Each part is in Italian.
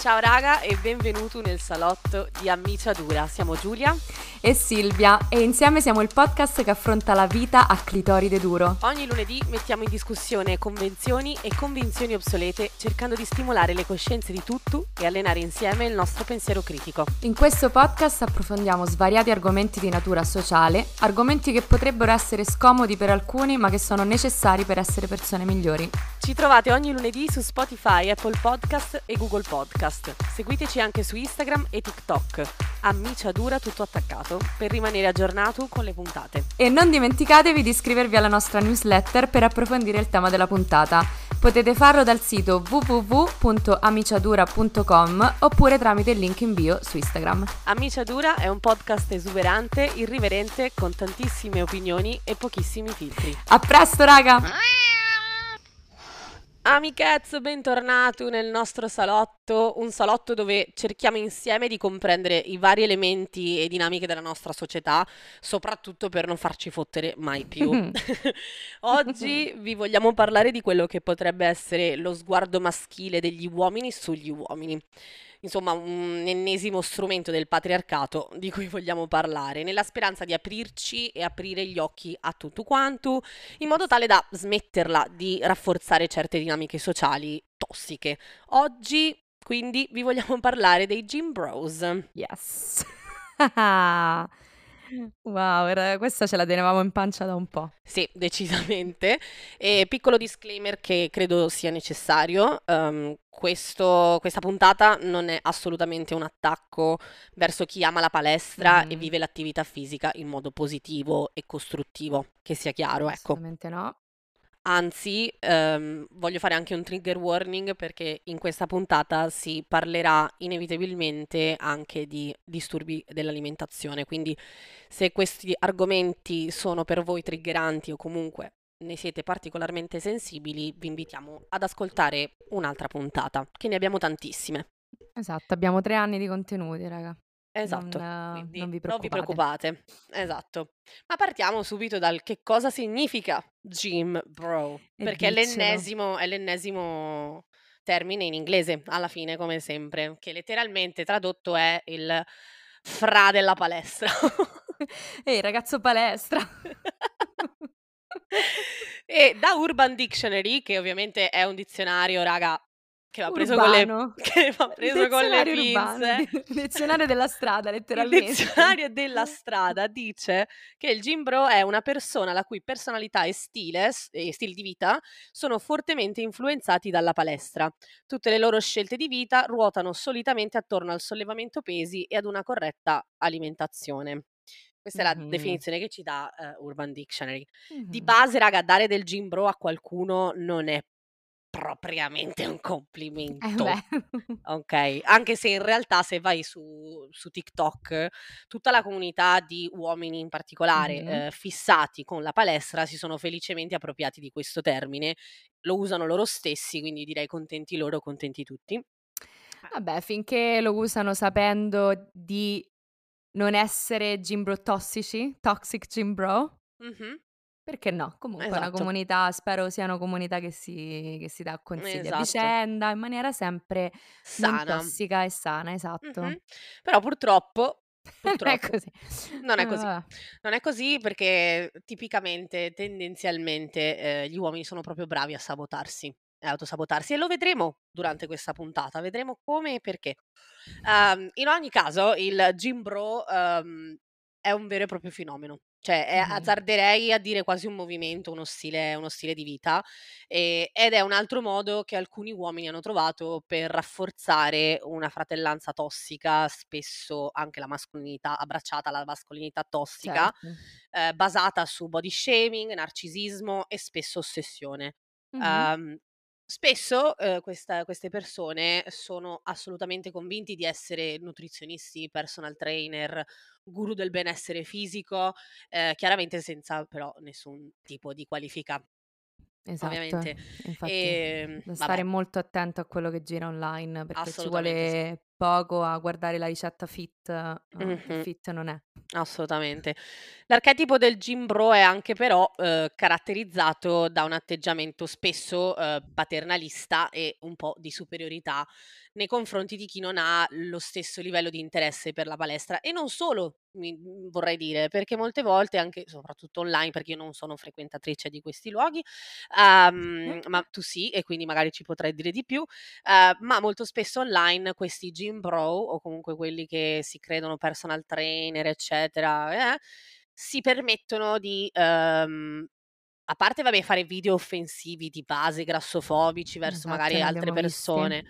Ciao raga e benvenuto nel salotto di Ammiciadura. Siamo Giulia e Silvia e insieme siamo il podcast che affronta la vita a clitoride duro. Ogni lunedì mettiamo in discussione convenzioni e convinzioni obsolete cercando di stimolare le coscienze di tutto e allenare insieme il nostro pensiero critico. In questo podcast approfondiamo svariati argomenti di natura sociale, argomenti che potrebbero essere scomodi per alcuni ma che sono necessari per essere persone migliori. Ci trovate ogni lunedì su Spotify, Apple Podcast e Google Podcast. Seguiteci anche su Instagram e TikTok. Ammiciadura tutto attaccato per rimanere aggiornato con le puntate. E non dimenticatevi di iscrivervi alla nostra newsletter per approfondire il tema della puntata. Potete farlo dal sito www.amiciadura.com oppure tramite il link in bio su Instagram. Amiciadura è un podcast esuberante, irriverente, con tantissime opinioni e pochissimi filtri. A presto, raga! Amichez, bentornato nel nostro salotto, un salotto dove cerchiamo insieme di comprendere i vari elementi e dinamiche della nostra società, soprattutto per non farci fottere mai più. Oggi vi vogliamo parlare di quello che potrebbe essere lo sguardo maschile degli uomini sugli uomini insomma un ennesimo strumento del patriarcato di cui vogliamo parlare, nella speranza di aprirci e aprire gli occhi a tutto quanto, in modo tale da smetterla di rafforzare certe dinamiche sociali tossiche. Oggi quindi vi vogliamo parlare dei gym bros. Yes. Wow, era- questa ce la tenevamo in pancia da un po'. Sì, decisamente. E piccolo disclaimer che credo sia necessario. ehm, questo- questa puntata non è assolutamente un attacco verso chi ama la palestra e Mhm. vive l'attività fisica in modo positivo e costruttivo, che sia chiaro, ecco. Assolutamente no. Anzi, ehm, voglio fare anche un trigger warning perché in questa puntata si parlerà inevitabilmente anche di disturbi dell'alimentazione, quindi se questi argomenti sono per voi triggeranti o comunque ne siete particolarmente sensibili, vi invitiamo ad ascoltare un'altra puntata, che ne abbiamo tantissime. Esatto, abbiamo tre anni di contenuti, raga. Esatto, Non, eh, quindi non vi non vi preoccupate. preoccupate. Esatto. Ma partiamo subito dal che cosa significa gym bro, E perché è diccelo. l'ennesimo, è l'ennesimo termine in inglese, alla fine, come sempre, che letteralmente tradotto è il fra della palestra. Ehi, ragazzo palestra. E da Urban Dictionary, che ovviamente è un dizionario, raga, che va preso con le, Urbano. che va preso con le urbano, pinze. di- dizionario della strada, Il letteralmente. dizionario della strada dice che il gym bro è una persona la cui personalità e stile, e stili di vita sono fortemente influenzati dalla palestra. Tutte le loro scelte di vita ruotano solitamente attorno al sollevamento pesi e ad una corretta alimentazione. Questa è la definizione che ci dà eh, Urban Dictionary. Di mhm. base, raga, dare del gym bro a qualcuno non è propriamente un Eh complimento. beh. Ok, anche se in realtà se vai su, su TikTok, tutta la comunità di uomini in particolare Mhm. eh, fissati con la palestra si sono felicemente appropriati di questo termine, lo usano loro stessi, quindi direi contenti loro, contenti tutti. Vabbè, finché lo usano sapendo di non essere gym bro tossici, toxic gym bro, Mhm, perché no? Comunque è una Esatto, comunità, spero sia una comunità che si, che si dà consigli a esatto. vicenda in maniera sempre non Sana. tossica e sana, esatto. Mhm. Però purtroppo, Non è purtroppo, così. non è Eh, così. vabbè. Non è così perché tipicamente, tendenzialmente, eh, gli uomini sono proprio bravi a sabotarsi e autosabotarsi e lo vedremo durante questa puntata, vedremo come e perché. Ehm, in ogni caso, il gym bro ehm, è un vero e proprio fenomeno. Cioè, è- Mhm. azzarderei a dire quasi un movimento, uno stile, uno stile di vita, e- ed è un altro modo che alcuni uomini hanno trovato per rafforzare una fratellanza tossica, spesso anche la mascolinità, abbracciata alla mascolinità tossica, Certo. eh, basata su body shaming, narcisismo e spesso ossessione. Mhm. Ehm, spesso eh, questa- queste persone sono assolutamente convinti di essere nutrizionisti, personal trainer, guru del benessere fisico, eh, chiaramente senza però nessun tipo di qualifica Esatto, ovviamente. infatti Ehm, da vabbè, stare molto attento a quello che gira online perché ci assolutamente vuole poco a guardare la ricetta fit, eh, Mhm. fit non è. Assolutamente. L'archetipo del gym bro è anche però eh, caratterizzato da un atteggiamento spesso eh, paternalista e un po' di superiorità nei confronti di chi non ha lo stesso livello di interesse per la palestra. E non solo, mi mhmm, vorrei dire, perché molte volte anche soprattutto online, perché io non sono frequentatrice di questi luoghi, uhm, ma tu sì, e quindi magari ci potrai dire di più, uhm, ma molto spesso online questi gym bro, o comunque quelli che si credono personal trainer, eccetera, eh, si permettono di, uhm, a parte vabbè fare video offensivi di base, grassofobici verso Esatto, magari altre persone, visti.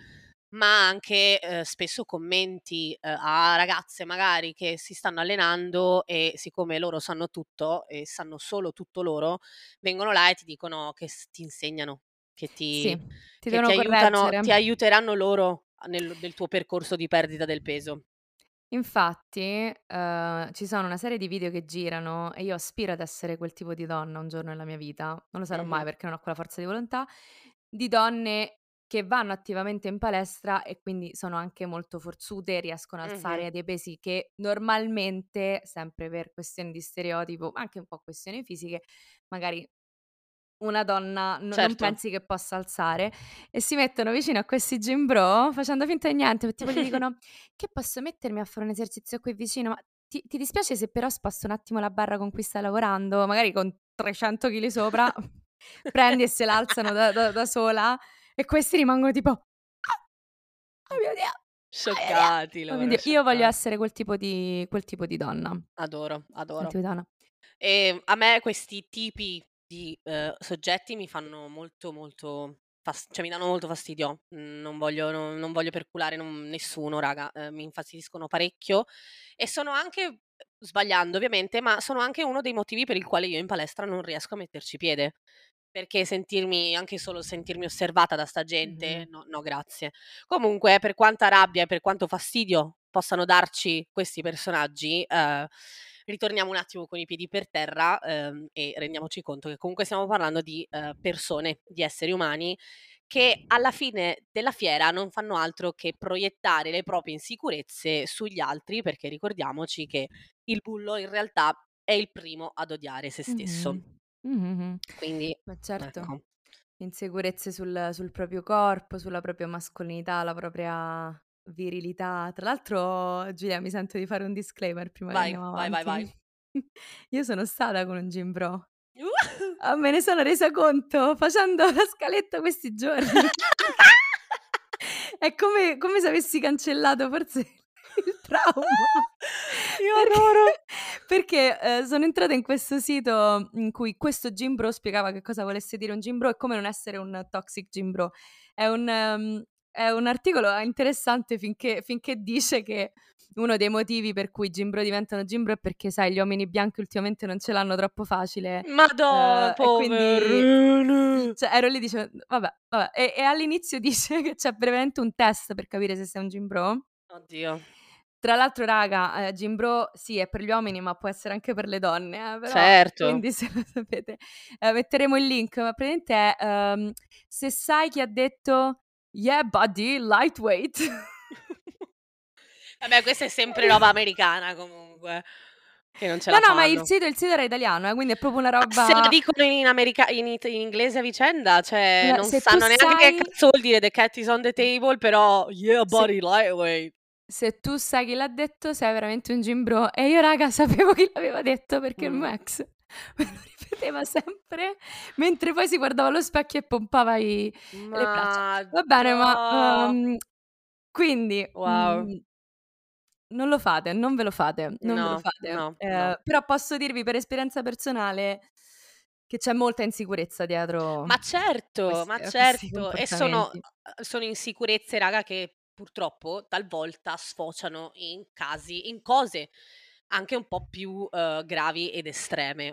Ma anche, uhm, spesso commenti, uhm, a ragazze magari che si stanno allenando e siccome loro sanno tutto e sanno solo tutto loro, vengono là e ti dicono che ti insegnano, che Sì, ti ti che ti aiutano ti aiuteranno loro nel nel tuo percorso di perdita del peso. Infatti, uhm, ci sono una serie di video che girano e io aspiro ad essere quel tipo di donna un giorno nella mia vita, non lo sarò mai Mh-mh. perché non ho quella forza di volontà, di donne che vanno attivamente in palestra e quindi sono anche molto forzute, riescono a alzare dei pesi che normalmente, sempre per questioni di stereotipo, ma anche un po' questioni fisiche, magari una donna non Certo. pensi che possa alzare e si mettono vicino a questi gym bro facendo finta di niente, tipo gli dicono: "Che posso mettermi a fare un esercizio qui vicino? Ma ti ti dispiace se però sposto un attimo la barra con cui stai lavorando?" Magari con 300 chili sopra, prendi e se l'alzano da da da sola e questi rimangono tipo: "Ah! Oh mio Dio! Oh mio Dio! Scioccati Oh mio Dio!" Io voglio essere quel tipo di quel tipo di donna. Adoro, adoro. di donna. Ehm, a me questi tipi di, uhm, soggetti mi fanno molto, molto fas cioè mi danno molto fastidio. Non voglio no non voglio perculare non nessuno raga, uhm, mi infastidiscono parecchio e sono anche sbagliando ovviamente, ma sono anche uno dei motivi per il quale io in palestra non riesco a metterci piede. Perché sentirmi anche solo sentirmi osservata da 'sta gente, Mh-mh. no no grazie. Comunque per quanta rabbia e per quanto fastidio possano darci questi personaggi, uhm, ritorniamo un attimo con i piedi per terra, uhm, e rendiamoci conto che comunque stiamo parlando di, uhm, persone, di esseri umani che alla fine della fiera non fanno altro che proiettare le proprie insicurezze sugli altri, perché ricordiamoci che il bullo in realtà è il primo ad odiare se stesso. Mh-mh. Mh-mh-mh. Quindi Ma certo. ecco. Insicurezze sul sul proprio corpo, sulla propria mascolinità, la propria virilità. Tra l'altro, Giulia, mi sento di fare un disclaimer prima che Vai, andiamo vai, vai, avanti. vai. Io sono stata con un gym bro. Uh! Ah, me ne sono resa conto facendo la scaletta questi giorni. È come come se avessi cancellato forse il trauma. Io adoro. Perché perché, uhm, sono entrata in questo sito in cui questo gym bro spiegava che cosa volesse dire un gym bro e come non essere un toxic gym bro. È un mhmm, è un articolo interessante finché finché dice che uno dei motivi per cui i gym bro diventano gym bro è perché, sai, gli uomini bianchi ultimamente non ce l'hanno troppo facile, Madò, uhm, e quindi cioè ero lì dicevo vabbè, vabbè. E e all'inizio dice che c'è brevemente un test per capire se sei un gym bro. Oddio. Tra l'altro raga, ehm, gym bro sì, è per gli uomini, ma può essere anche per le donne, eh, però Certo. quindi se lo sapete ehm, metteremo il link, ma praticamente è, uhm, se sai chi ha detto: "Yeah buddy, lightweight." Vabbè questa è sempre roba americana comunque, che non ce No, la no, ma il fanno. sito il sito era italiano, eh, quindi è proprio una Ma se la roba dicono in america in it in inglese a vicenda, cioè Allora, non se tu sanno neanche che sai cazzo vuol dire the cat is on the table, però yeah se buddy, lightweight. Se tu sai chi l'ha detto, sei veramente un gym bro. E io raga sapevo chi l'aveva detto perché il mio Mh. ex me lo ripeteva sempre, mentre poi si guardava allo specchio e pompava i le braccia. Va bene, ma, Madò. uhm, quindi, Wow. mhmm non lo fate, non ve lo fate, non ve lo No, fate. no, Ehm, no. però posso dirvi per esperienza personale che c'è molta insicurezza Ma dietro certo, ma questi a questi certo. E sono sono insicurezze raga che purtroppo talvolta sfociano in casi in cose anche un po' più, uhm, gravi ed estreme,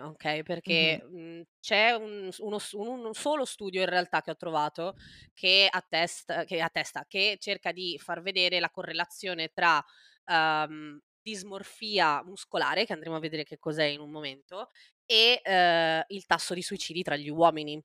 Mh-mh. perché, mhmm, c'è un uno s un solo studio in realtà che ho trovato che attest che attesta, che cerca di far vedere la correlazione tra, uhm, dismorfia muscolare, che andremo a vedere che cos'è in un momento, e, uhm, il tasso di suicidi tra gli uomini.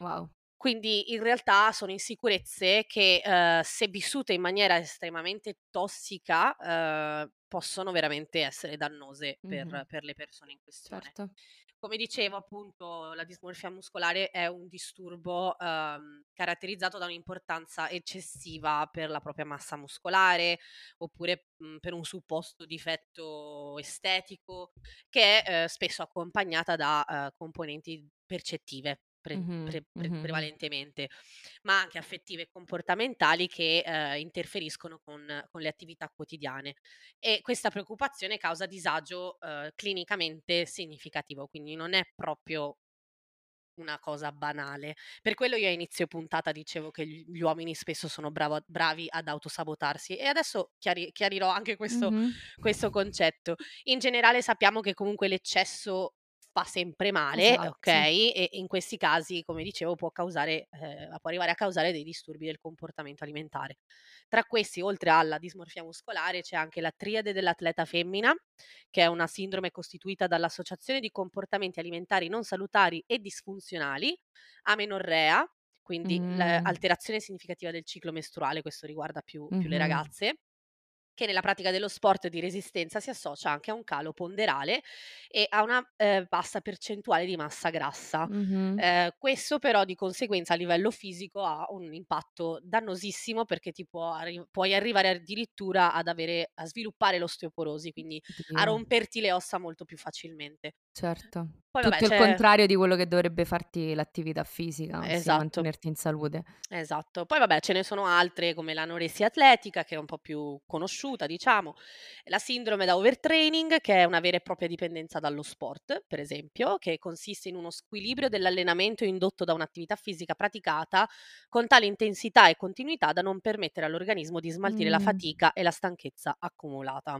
Wow. Quindi in realtà sono insicurezze che, ehm, se vissute in maniera estremamente tossica, ehm, possono veramente essere dannose per Mh-mh. per le persone in questione. Certo. Come dicevo appunto la dismorfia muscolare è un disturbo, ehm, caratterizzato da un'importanza eccessiva per la propria massa muscolare, oppure, mhmm, per un supposto difetto estetico, che è, ehm, spesso accompagnata da, ehm, componenti percettive pre pre pre mh-mh-mh. prevalentemente, ma anche affettive e comportamentali che, ehm, interferiscono con con le attività quotidiane. E questa preoccupazione causa disagio, ehm, clinicamente significativo, quindi non è proprio una cosa banale. Per quello io a inizio puntata dicevo che gl gli uomini spesso sono bravo bravi ad autosabotarsi e adesso chiari chiarirò anche questo Mh-mh. questo concetto. In generale sappiamo che comunque l'eccesso fa sempre male, Esat sì. okay, e in questi casi, come dicevo, può causare ehm, può arrivare a causare dei disturbi del comportamento alimentare. Tra questi, oltre alla dismorfia muscolare, c'è anche la triade dell'atleta femmina, che è una sindrome costituita dall'associazione di comportamenti alimentari non salutari e disfunzionali, amenorrea, quindi Mh. l'alterazione significativa del ciclo mestruale, questo riguarda più più le Mh-mh. ragazze, che nella pratica dello sport di resistenza si associa anche a un calo ponderale e a una, ehm, bassa percentuale di massa grassa. Mh-mh. Ehm, questo però di conseguenza a livello fisico ha un impatto dannosissimo perché ti può arri puoi arrivare addirittura ad avere a sviluppare l'osteoporosi, quindi a Dio. romperti le ossa molto più facilmente. Certo. Poi vabbè Tutto il c'è contrario di quello che dovrebbe farti l'attività fisica, ossia Esatto. mantenerti in salute. Esatto. Poi vabbè ce ne sono altre come l'anoressia atletica che è un po' più conosciuta diciamo, la sindrome da overtraining che è una vera e propria dipendenza dallo sport, per esempio, che consiste in uno squilibrio dell'allenamento indotto da un'attività fisica praticata con tale intensità e continuità da non permettere all'organismo di smaltire la Mh. fatica e la stanchezza accumulata.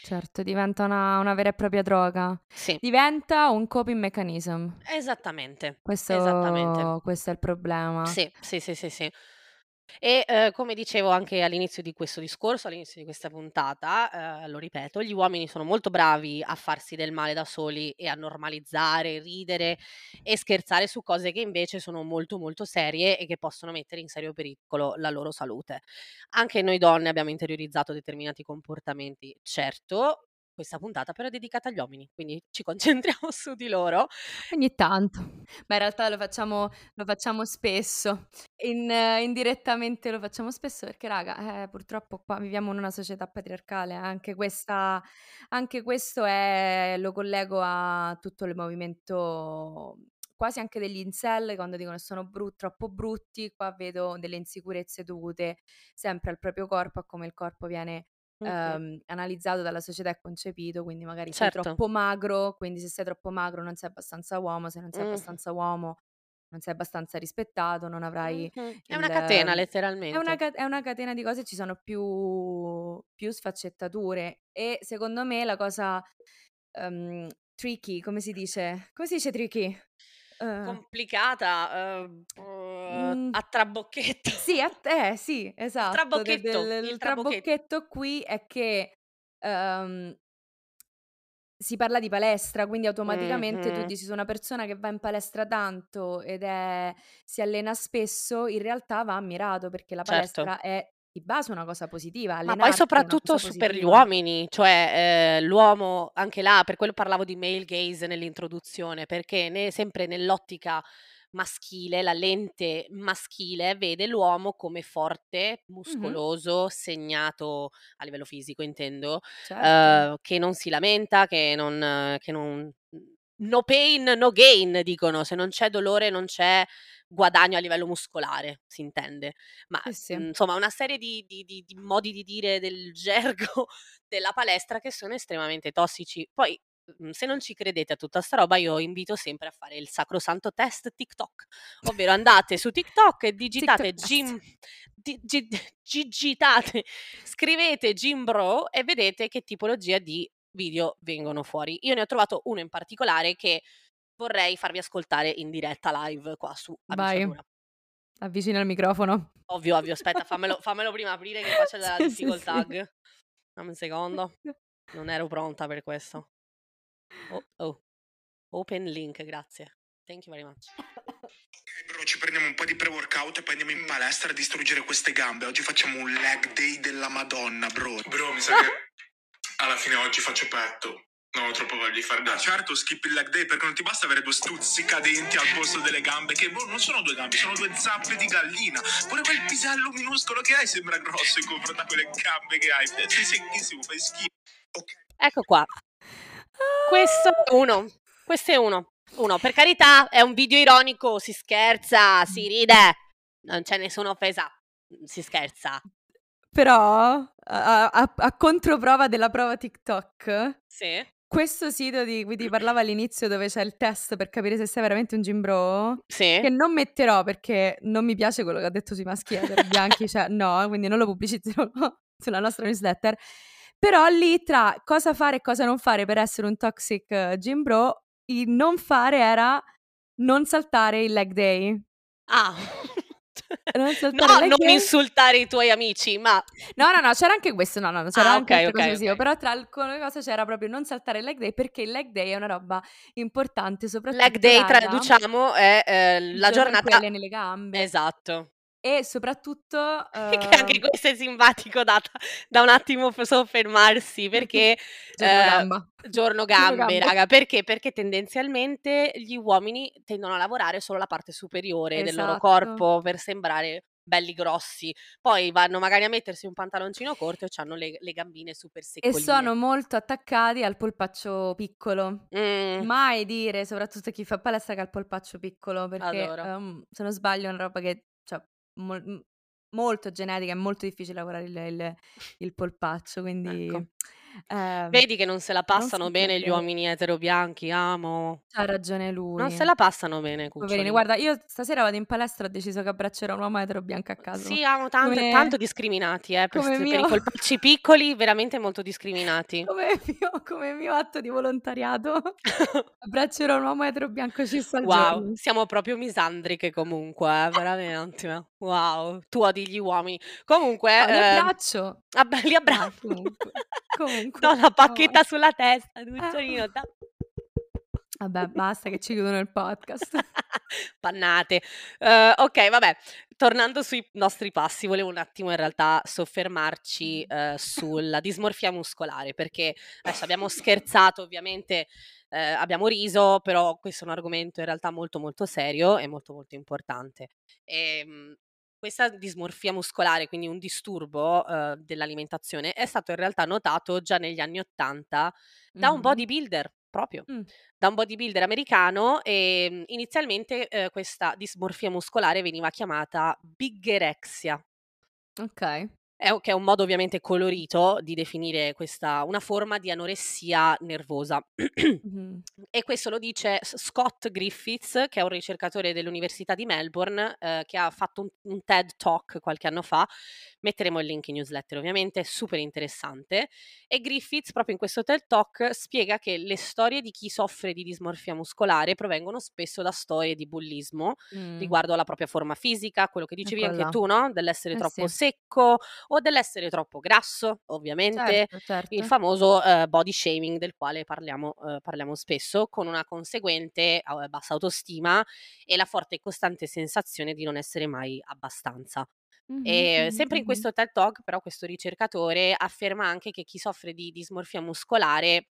Certo, diventa una una vera e propria droga. Sì. Diventa un coping mechanism. Esattamente, esattamente. Questo questo è il problema. Sì, sì, sì, sì, sì. E, ehm, come dicevo anche all'inizio di questo discorso, all'inizio di questa puntata, ehm, lo ripeto, gli uomini sono molto bravi a farsi del male da soli e a normalizzare, ridere e scherzare su cose che invece sono molto, molto serie e che possono mettere in serio pericolo la loro salute. Anche noi donne abbiamo interiorizzato determinati comportamenti. Certo, questa puntata però è dedicata agli uomini, quindi ci concentriamo su di loro. Ogni tanto, ma in realtà lo facciamo lo facciamo spesso. In indirettamente lo facciamo spesso perché raga, eh, purtroppo qua viviamo in una società patriarcale, anche questa anche questo è lo collego a tutto il movimento quasi anche degli incel quando dicono sono bru troppo brutti, qua vedo delle insicurezze dovute sempre al proprio corpo, a come il corpo viene. Ehm, analizzato dalla società e concepito, quindi magari sei Certo. troppo magro, quindi se sei troppo magro non sei abbastanza uomo, se non sei Mh. abbastanza uomo non sei abbastanza rispettato, non avrai. È il una catena è una letteralmente. ca è una catena di cose, ci sono più più sfaccettature e secondo me la cosa, ehm, tricky, come si dice? Come si dice tricky? Uhm Complicata, uhm, Mhmm, a trabocchetto. sì, a te eh, sì, esatto, trabocchetto, del il il trabocche trabocchetto qui è che, ehm si parla di palestra, quindi automaticamente tu Mh-mh. dici su una persona che va in palestra tanto ed è si allena spesso, in realtà va ammirato perché la Certo. palestra è di base una cosa positiva, Ma poi soprattutto per gli uomini, cioè, ehm, l'uomo anche là, per quello parlavo di male gaze nell'introduzione, perché ne sempre nell'ottica maschile, la lente maschile vede l'uomo come forte, muscoloso, segnato a livello fisico intendo, Certo. ehm, che non si lamenta, che non che non no pain, no gain dicono, se non c'è dolore non c'è guadagno a livello muscolare, si intende. Ma, Sì, sì. mhmm, insomma una serie di di di di modi di dire del gergo della palestra che sono estremamente tossici. Poi, mhmm, se non ci credete a tutta 'sta roba io invito sempre a fare il sacrosanto test TikTok, ovvero andate su TikTok e TikTok digitate test. gym di gi gigitate, scrivete gym bro e vedete che tipologia di video vengono fuori. Io ne ho trovato uno in particolare che vorrei farvi ascoltare in diretta live qua su Vai, Amici avvicina il microfono. Ovvio, ovvio, aspetta fammelo fammelo prima aprire che qua c'è della Sì, sì, difficoltà sì. g dammi un secondo. Non ero pronta per questo. Oh, oh. Open link, grazie. Thank you very much. Bro, ci prendiamo un po' di pre-workout e poi andiamo in palestra a distruggere queste gambe. Oggi facciamo un leg day della Madonna, bro. Bro, mi sa che alla fine oggi faccio petto. Non ho troppo voglia di fare Ah, certo, skip il leg day perché non ti basta avere due stuzzicadenti al posto delle gambe, che boh, non sono due gambe, sono due zampe di gallina. Pure quel pisello minuscolo che hai sembra grosso in confronto a quelle gambe che hai. Sei secchissimo, fai schifo. Ecco qua. Questo è uno. Questo è uno. Uno, per carità, è un video ironico, si scherza, si ride. Non c'è nessuna offesa. Si scherza. Però, a, a- a controprova della prova TikTok, Sì. questo sito di cui ti parlavo all'inizio, dove c'è il test per capire se sei veramente un gym bro, Sì. che non metterò perché non mi piace quello che ha detto sui maschi etero bianchi, cioè no, quindi non lo pubblicizzerò sulla nostra newsletter. Però lì tra cosa fare e cosa non fare per essere un toxic eh, gym bro, il non fare era non saltare il leg day. Ah. Non No, non day. insultare i tuoi amici, ma No, no, no, c'era anche questo, no, no, c'era Ah, anche ok, altre cose ok, così, ok. però tra alcune cose c'era proprio non saltare il leg day perché il leg day è una roba importante, soprattutto leg day, traduciamo, è eh, la giornata... alleni le gambe Esatto. E soprattutto Che anche ehm, questo è simpatico da, da un attimo soffermarsi perché giorno eh, gamba. giorno Giorno gambe, gambe. raga, perché? Perché tendenzialmente gli uomini tendono a lavorare solo la parte superiore del loro Esatto. corpo per sembrare belli grossi. Poi vanno magari a mettersi un pantaloncino corto e hanno le, le gambine super E seccoline. sono molto attaccati al polpaccio piccolo. Mm, Mai dire, soprattutto chi fa palestra, che ha il polpaccio piccolo, perché ehm, se non sbaglio è una roba che mol- molto genetica, è molto difficile lavorare il, il- il polpaccio, quindi... Ecco. ehm, Vedi che non se la passano si bene gli uomini etero bianchi, amo. C'ha ragione lui. Non se la passano bene, Poverini, guarda, io stasera vado in palestra e ho deciso che abbraccerò un uomo etero bianco a caso. Sì, amo tanto, Come- tanto discriminati, eh, per, st- per mio- i polpacci piccoli, veramente molto discriminati. Come mio, come mio atto di volontariato, abbraccerò un uomo etero bianco cis al Wow, giorno. siamo proprio misandriche comunque, eh, veramente. Wow, tu odi gli uomini. Comunque, No, li ehm, abbraccio. vabbè, li Ah, abbraccio. comunque, comunque. Do la pacchetta sulla testa, Ducciolino. Ah. da- Vabbè, basta che ci chiudono il podcast. Pannate. Eh, ok, vabbè, tornando sui nostri passi, volevo un attimo in realtà soffermarci eh, sulla dismorfia muscolare, perché adesso abbiamo scherzato, ovviamente eh, abbiamo riso, però questo è un argomento in realtà molto molto serio e molto molto importante. Ehm, questa dismorfia muscolare, quindi un disturbo eh, dell'alimentazione, è stato in realtà notato già negli anni Ottanta da un Mhm. bodybuilder proprio Mm. da un bodybuilder americano e inizialmente eh, questa dismorfia muscolare veniva chiamata biggerexia, Ok. È, che è un modo ovviamente colorito di definire questa, una forma di anoressia nervosa. Mhm. E questo lo dice Scott Griffiths, che è un ricercatore dell'Università di Melbourne, eh, che ha fatto un, un TED Talk qualche anno fa. Metteremo il link in newsletter, ovviamente, è super interessante. E Griffiths, proprio in questo TED Talk, spiega che le storie di chi soffre di dismorfia muscolare provengono spesso da storie di bullismo Mm. riguardo alla propria forma fisica, quello che dicevi anche tu, no? Dell'essere Eh troppo sì. secco o dell'essere troppo grasso, ovviamente Certo, certo. il famoso eh, body shaming del quale parliamo, eh, parliamo spesso, con una conseguente eh, bassa autostima e la forte e costante sensazione di non essere mai abbastanza. E sempre in questo TED Talk, però, questo ricercatore afferma anche che chi soffre di dismorfia muscolare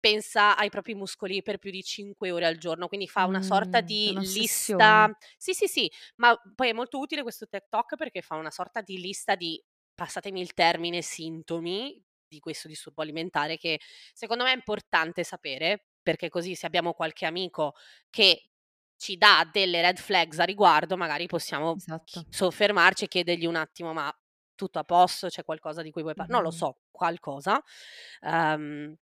pensa ai propri muscoli per più di 5 ore al giorno, quindi fa una sorta Mm, di un'ossessione. lista. Sì, sì, sì, ma poi è molto utile questo TED Talk perché fa una sorta di lista di, passatemi il termine, sintomi di questo disturbo alimentare che secondo me è importante sapere, perché così se abbiamo qualche amico che ci dà delle red flags a riguardo, magari possiamo Esatto. soffermarci e chiedergli un attimo, ma tutto a posto? C'è qualcosa di cui vuoi parlare? Non lo so, qualcosa. Ehm,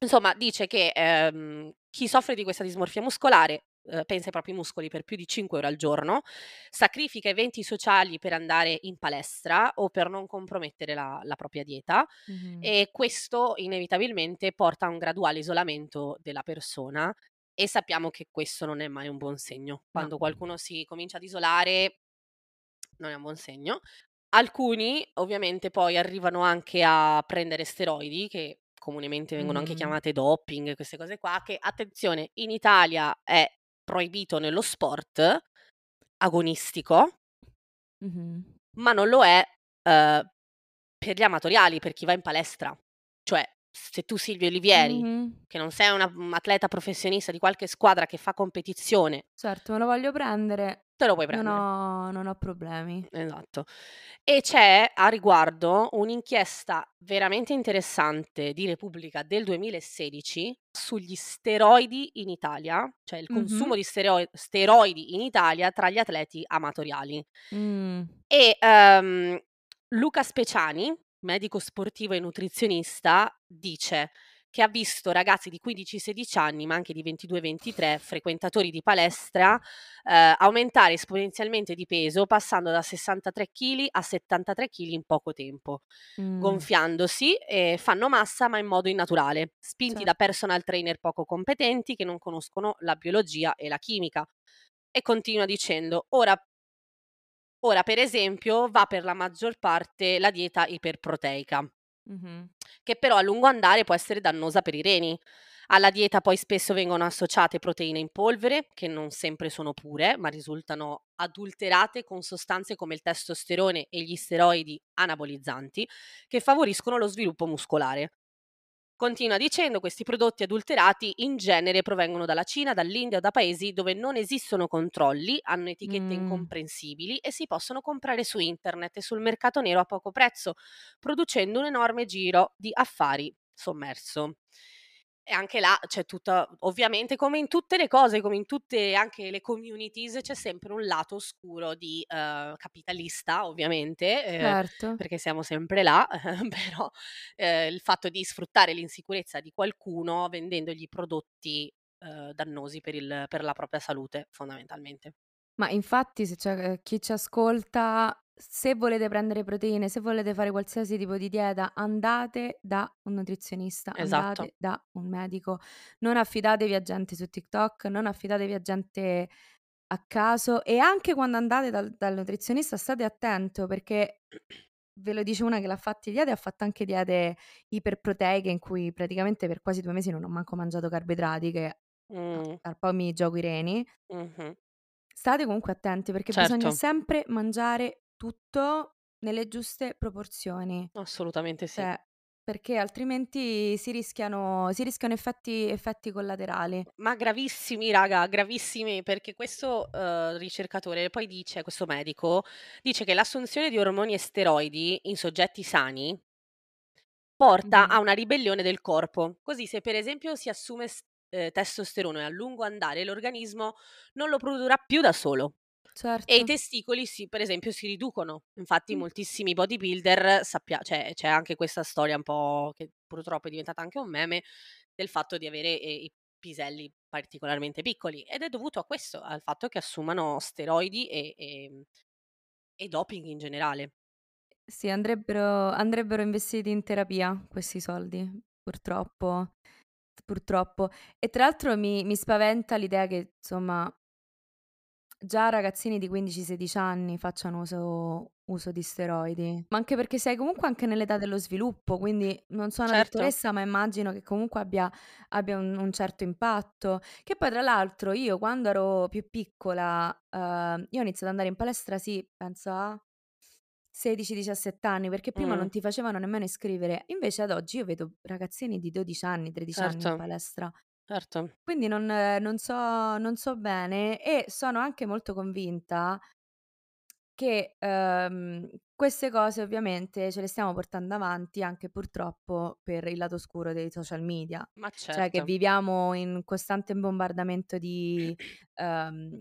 insomma, dice che ehm, chi soffre di questa dismorfia muscolare eh, pensa ai propri muscoli per più di 5 ore al giorno, sacrifica eventi sociali per andare in palestra o per non compromettere la, la propria dieta Mhm. e questo inevitabilmente porta a un graduale isolamento della persona e sappiamo che questo non è mai un buon segno. Quando No. qualcuno si comincia ad isolare non è un buon segno. Alcuni ovviamente poi arrivano anche a prendere steroidi che comunemente vengono anche chiamate doping, queste cose qua, che attenzione, in Italia è proibito nello sport, agonistico, Mh-mh. ma non lo è, uhm, per gli amatoriali, per chi va in palestra. Cioè, se tu Silvia Olivieri, Mh-mh. che non sei una un atleta professionista di qualche squadra che fa competizione Certo, me lo voglio prendere, te lo puoi prendere. ho non ho problemi. Esatto. E c'è a riguardo un'inchiesta veramente interessante di Repubblica del 2016 sugli steroidi in Italia, cioè il consumo Mh-mh. di steroi steroidi in Italia tra gli atleti amatoriali. Mh. E, uhm, Luca Speciani, medico sportivo e nutrizionista, dice che ha visto ragazzi di 15, 16 anni, ma anche di 22, 23, frequentatori di palestra, uhm, aumentare esponenzialmente di peso passando da 63 chili a 73 chili in poco tempo, Mh. gonfiandosi e fanno massa ma in modo innaturale, spinti da Certo. personal trainer poco competenti che non conoscono la biologia e la chimica. E continua dicendo: "Ora ora per esempio va per la maggior parte la dieta iperproteica" Mh-mh. "che però a lungo andare può essere dannosa per i reni. Alla dieta poi spesso vengono associate proteine in polvere, che non sempre sono pure, ma risultano adulterate con sostanze come il testosterone e gli steroidi anabolizzanti, che favoriscono lo sviluppo muscolare." Continua dicendo: "Questi prodotti adulterati in genere provengono dalla Cina, dall'India o da paesi dove non esistono controlli, hanno etichette Mh. incomprensibili e si possono comprare su internet e sul mercato nero a poco prezzo, producendo un enorme giro di affari sommerso." E anche là c'è tutta ovviamente come in tutte le cose, come in tutte anche le communities, c'è sempre un lato oscuro di uhm, capitalista ovviamente, ehm, Certo. perché siamo sempre là, però, ehm, il fatto di sfruttare l'insicurezza di qualcuno vendendogli prodotti, uhm, dannosi per il per la propria salute, fondamentalmente. Ma infatti se c'è, ehm, chi ci ascolta, se volete prendere proteine, se volete fare qualsiasi tipo di dieta, andate da un nutrizionista, Esatto. andate da un medico. Non affidatevi a gente su TikTok, non affidatevi a gente a caso e anche quando andate dal dal nutrizionista state attento perché ve lo dice una che l'ha fatti diete ha fatto anche diete iperproteiche in cui praticamente per quasi 2 mesi non ho manco mangiato carboidrati che a Mh. tra un po' mi gioco i reni. Mh-mh. State comunque attenti perché bisogna Certo. sempre mangiare tutto nelle giuste proporzioni. Assolutamente sì. Cioè, perché altrimenti si rischiano si rischiano effetti effetti collaterali. Ma gravissimi raga, gravissimi, perché questo, uhm, ricercatore poi dice questo medico, dice che l'assunzione di ormoni e steroidi in soggetti sani porta Mh-mh. a una ribellione del corpo. Così se per esempio si assume s ehm, testosterone a lungo andare l'organismo non lo produrrà più da solo e i Certo. testicoli si per esempio si riducono. Infatti Mh. moltissimi bodybuilder sappia cioè c'è anche questa storia un po' che purtroppo è diventata anche un meme, del fatto di avere, ehm, i piselli particolarmente piccoli ed è dovuto a questo, al fatto che assumano steroidi e ehm, e doping in generale. Sì, andrebbero andrebbero investiti in terapia questi soldi, purtroppo purtroppo. E tra l'altro mi mi spaventa l'idea che, insomma già ragazzini di 15, 16 anni facciano uso uso di steroidi. Ma anche perché sei comunque anche nell'età dello sviluppo, quindi non sono una Certo. dottoressa, ma immagino che comunque abbia abbia un un certo impatto. Che poi tra l'altro io quando ero più piccola, uhm, io ho iniziato ad andare in palestra sì, penso a 16, 17 anni, perché prima non Mh. ti facevano nemmeno iscrivere. Invece ad oggi io vedo ragazzini di 12 anni, 13 anni in Certo, palestra. Certo. Quindi non non so non so bene e sono anche molto convinta che, uhm, queste cose ovviamente ce le stiamo portando avanti anche purtroppo per il lato oscuro dei social media. Ma Cioè che certo. viviamo in costante bombardamento di uhm,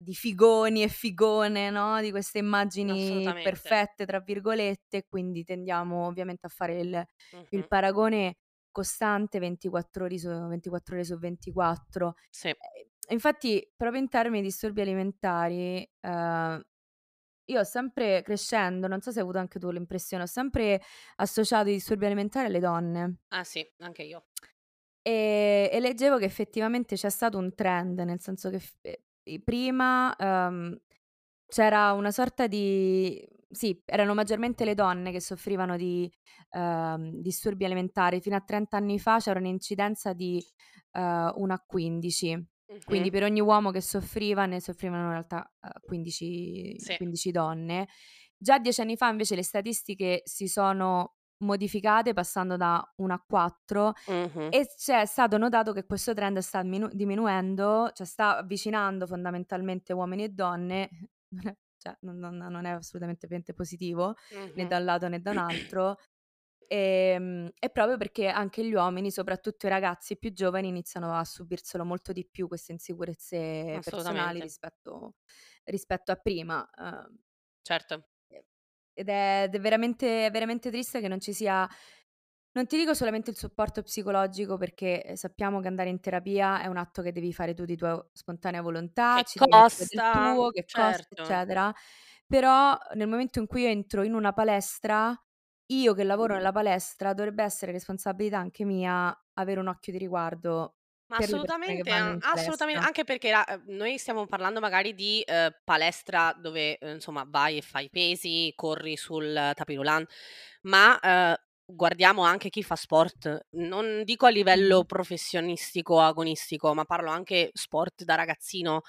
di figoni e figone, no, di queste immagini Assolutamente. "perfette" tra virgolette quindi tendiamo ovviamente a fare il il Mh-mh. paragone costante 24 ori su 24 ore su 24. Sì. Ehm, infatti proprio in termini di disturbi alimentari, uhm, io ho sempre crescendo, non so se hai avuto anche tu l'impressione, ho sempre associato i disturbi alimentari alle donne. Ah sì, anche io. E e leggevo che effettivamente c'è stato un trend, nel senso che f i prima, uhm, c'era una sorta di sì, erano maggiormente le donne che soffrivano di, uhm, disturbi alimentari. Fino a 30 anni fa c'era un'incidenza di, uhm, 1 a 15. Quindi Mh-mh. per ogni uomo che soffriva ne soffrivano in realtà, uhm, 15 Sì. 15 donne. Già 10 anni fa invece le statistiche si sono modificate passando da 1 a 4 Mh-mh. e c'è stato notato che questo trend sta minu diminuendo, cioè sta avvicinando fondamentalmente uomini e donne, non è cioè non non non è assolutamente positivo né Mh-mh. da un lato né da un altro. Ehm, è proprio perché anche gli uomini, soprattutto i ragazzi più giovani, iniziano a subirselo molto di più queste insicurezze personali rispetto rispetto a prima. Uhm, Certo. e ed è ed è veramente veramente triste che non ci sia non ti dico solamente il supporto psicologico perché, ehm, sappiamo che andare in terapia è un atto che devi fare tu di tua spontanea volontà, Che ci costa, tuo, che costa, certo. eccetera, però nel momento in cui io entro in una palestra, io che lavoro nella palestra dovrebbe essere responsabilità anche mia avere un occhio di riguardo Ma assolutamente, vanno a in assolutamen palestra. anche perché la uhm, noi stiamo parlando magari di, uhm, palestra dove, uhm, insomma vai e fai pesi, corri sul tapis roulant, ma, uhm, guardiamo anche chi fa sport. Non dico a livello professionistico, agonistico, ma parlo anche sport da ragazzino.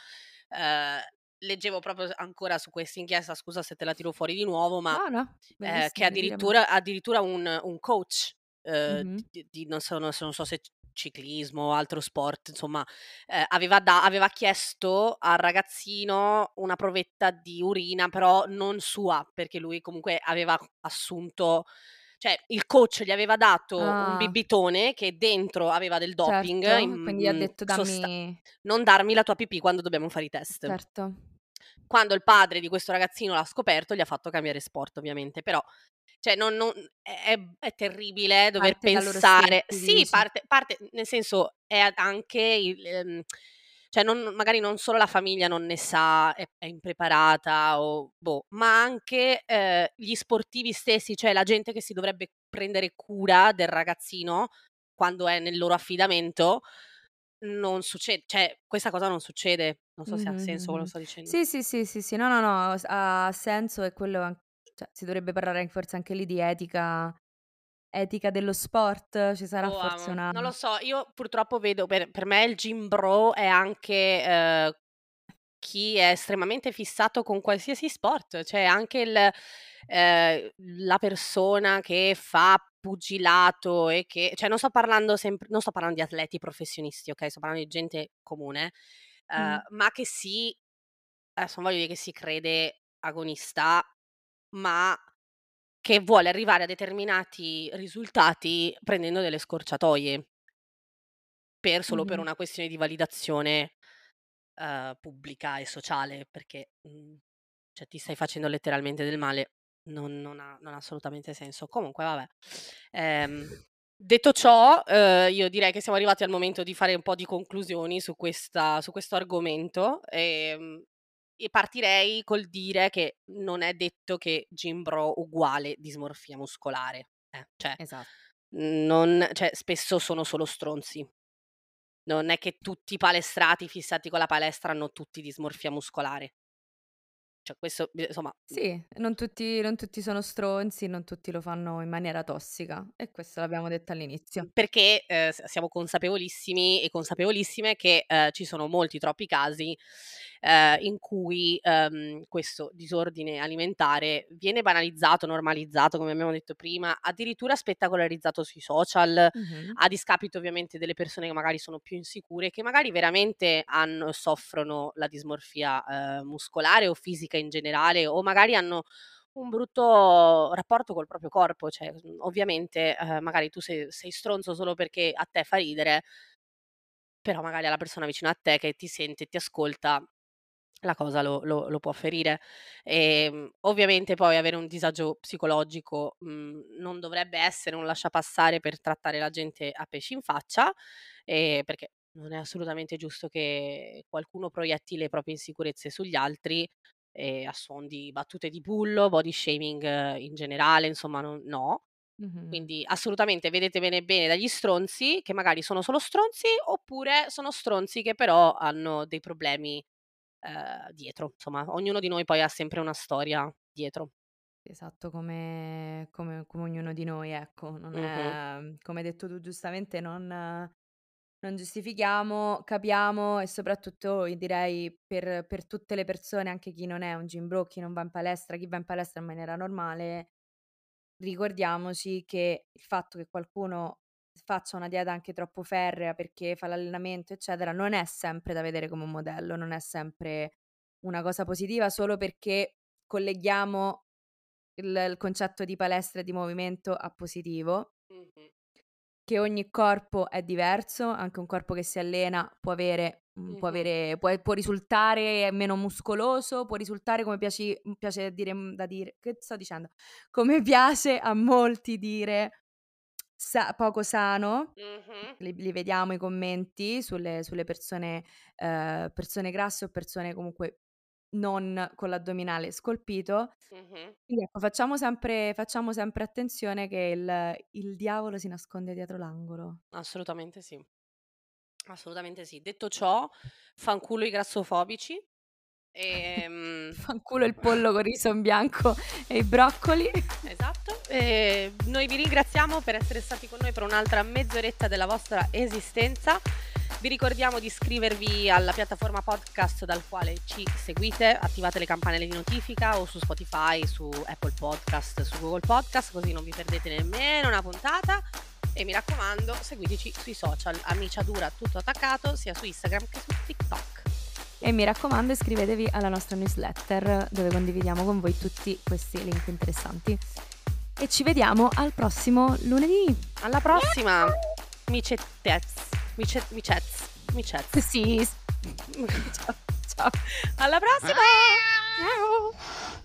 Uhm, leggevo proprio ancora su questa inchiesta, scusa se te la tiro fuori di nuovo, ma, No, no, ehm, che addirittura addirittura un un coach, uhm, Mh-mh. d di non so non so non so se ciclismo o altro sport, insomma, ehm, aveva da aveva chiesto al ragazzino una provetta di urina, però non sua, perché lui comunque aveva assunto cioè il coach gli aveva dato un Ah. bibitone che dentro aveva del doping in Certo, quindi gli ha mhmm, detto: sosta "Dammi" "Non darmi la tua pipì quando dobbiamo fare i test". Certo. Quando il padre di questo ragazzino l'ha scoperto, gli ha fatto cambiare sport ovviamente, però cioè non non è è terribile dover Parte pensare stessi sì, parte parte nel senso è anche il ehm, cioè non magari non solo la famiglia non ne sa, è è impreparata o boh, ma anche, ehm, gli sportivi stessi, cioè la gente che si dovrebbe prendere cura del ragazzino quando è nel loro affidamento, non succe cioè questa cosa non succede. Non so se ha Mh-mh, senso quello che sto dicendo. Sì, sì, sì, sì, sì, no, no, no, ha senso e quello cioè si dovrebbe parlare forse anche lì di etica etica dello sport? Ci sarà Boh, forse una non lo so, io purtroppo vedo per per me il gym bro è anche, ehm, chi è estremamente fissato con qualsiasi sport, cioè anche il ehm, la persona che fa pugilato e che cioè non sto parlando sempl non sto parlando di atleti professionisti, okay, sto parlando di gente comune, Mh. ehm, ma che si adesso non voglio dire che si crede agonista, ma che vuole arrivare a determinati risultati prendendo delle scorciatoie. Per solo per Mh-mh. una questione di validazione, uhm, pubblica e sociale, perché, mhmm, cioè ti stai facendo letteralmente del male, non non ha non ha assolutamente senso. Comunque vabbè. Ehm, detto ciò, uhm, io direi che siamo arrivati al momento di fare un po' di conclusioni su questa su questo argomento, ehm, e partirei col dire che non è detto che gym bro uguale dismorfia muscolare, eh, cioè Esa non cioè spesso sono solo stronzi. Non è che tutti i palestrati fissati con la palestra hanno tutti dismorfia muscolare. Cioè questo insomma, Sì, non tutti non tutti sono stronzi, non tutti lo fanno in maniera tossica e questo l'abbiamo detto all'inizio. Perché, s siamo consapevolissimi e consapevolissime che, ehm, ci sono molti, troppi casi, ehm, in cui, ehm, questo disordine alimentare viene banalizzato, normalizzato, come abbiamo detto prima, addirittura spettacolarizzato sui social, Mh-mh. a discapito ovviamente delle persone che magari sono più insicure, che magari veramente hanno soffrono la dismorfia, ehm, muscolare o fisica in generale, o magari hanno un brutto rapporto col proprio corpo, cioè, mhmm, ovviamente, ehm, magari tu se sei stronzo solo perché a te fa ridere però magari alla persona vicino a te che ti sente e ti ascolta, la cosa lo lo lo può ferire. Ehm, ovviamente poi avere un disagio psicologico, mhmm, non dovrebbe essere un lasciapassare per trattare la gente a pesci in faccia, ehm, perché non è assolutamente giusto che qualcuno proietti le proprie insicurezze sugli altri, ehm, a suon di battute di bullo, body shaming in generale, insomma non no. Mh-mh. Quindi assolutamente vedetevene bene dagli stronzi, che magari sono solo stronzi, oppure sono stronzi che però hanno dei problemi, ehm, dietro. Insomma, ognuno di noi poi ha sempre una storia dietro. Esatto, come come come ognuno di noi, ecco. Non Mh-mh. è come hai detto tu giustamente, non non giustifichiamo, capiamo e soprattutto io direi per, per tutte le persone, anche chi non è un gym bro, chi non va in palestra, chi va in palestra in maniera normale, ricordiamoci che il fatto che qualcuno faccia una dieta anche troppo ferrea perché fa l'allenamento, eccetera, non è sempre da vedere come un modello, non è sempre una cosa positiva solo perché colleghiamo il, il concetto di palestra e di movimento a positivo. Mm-hmm. Che ogni corpo è diverso, anche un corpo che si allena può avere, mm-hmm. può, avere può, può, risultare meno muscoloso, può risultare come piace, piace dire, da dire, che sto dicendo? Come piace a molti dire sa- poco sano, mm-hmm. li, li, vediamo i commenti sulle, sulle persone, eh, persone grasse o persone comunque non con l'addominale scolpito. Mm-hmm. Quindi ecco, facciamo sempre, facciamo sempre attenzione che il, il diavolo si nasconde dietro l'angolo. Assolutamente sì. Assolutamente sì. Detto ciò, fanculo i grassofobici. E, ehm, Fanculo il pollo con riso in bianco e i broccoli. Esatto. E noi vi ringraziamo per essere stati con noi per un'altra mezz'oretta della vostra esistenza. Vi ricordiamo di iscrivervi alla piattaforma podcast dal quale ci seguite, attivate le campanelle di notifica o su Spotify, su Apple Podcast, su Google Podcast, così non vi perdete nemmeno una puntata. E mi raccomando, seguiteci sui social, Amiciadura tutto attaccato, sia su Instagram che su TikTok. E mi raccomando iscrivetevi alla nostra newsletter dove condividiamo con voi tutti questi link interessanti. E ci vediamo al prossimo lunedì. Alla prossima! Micettez. Micet, micets. Micets. Sì. ciao. ciao. Alla prossima! Ciao.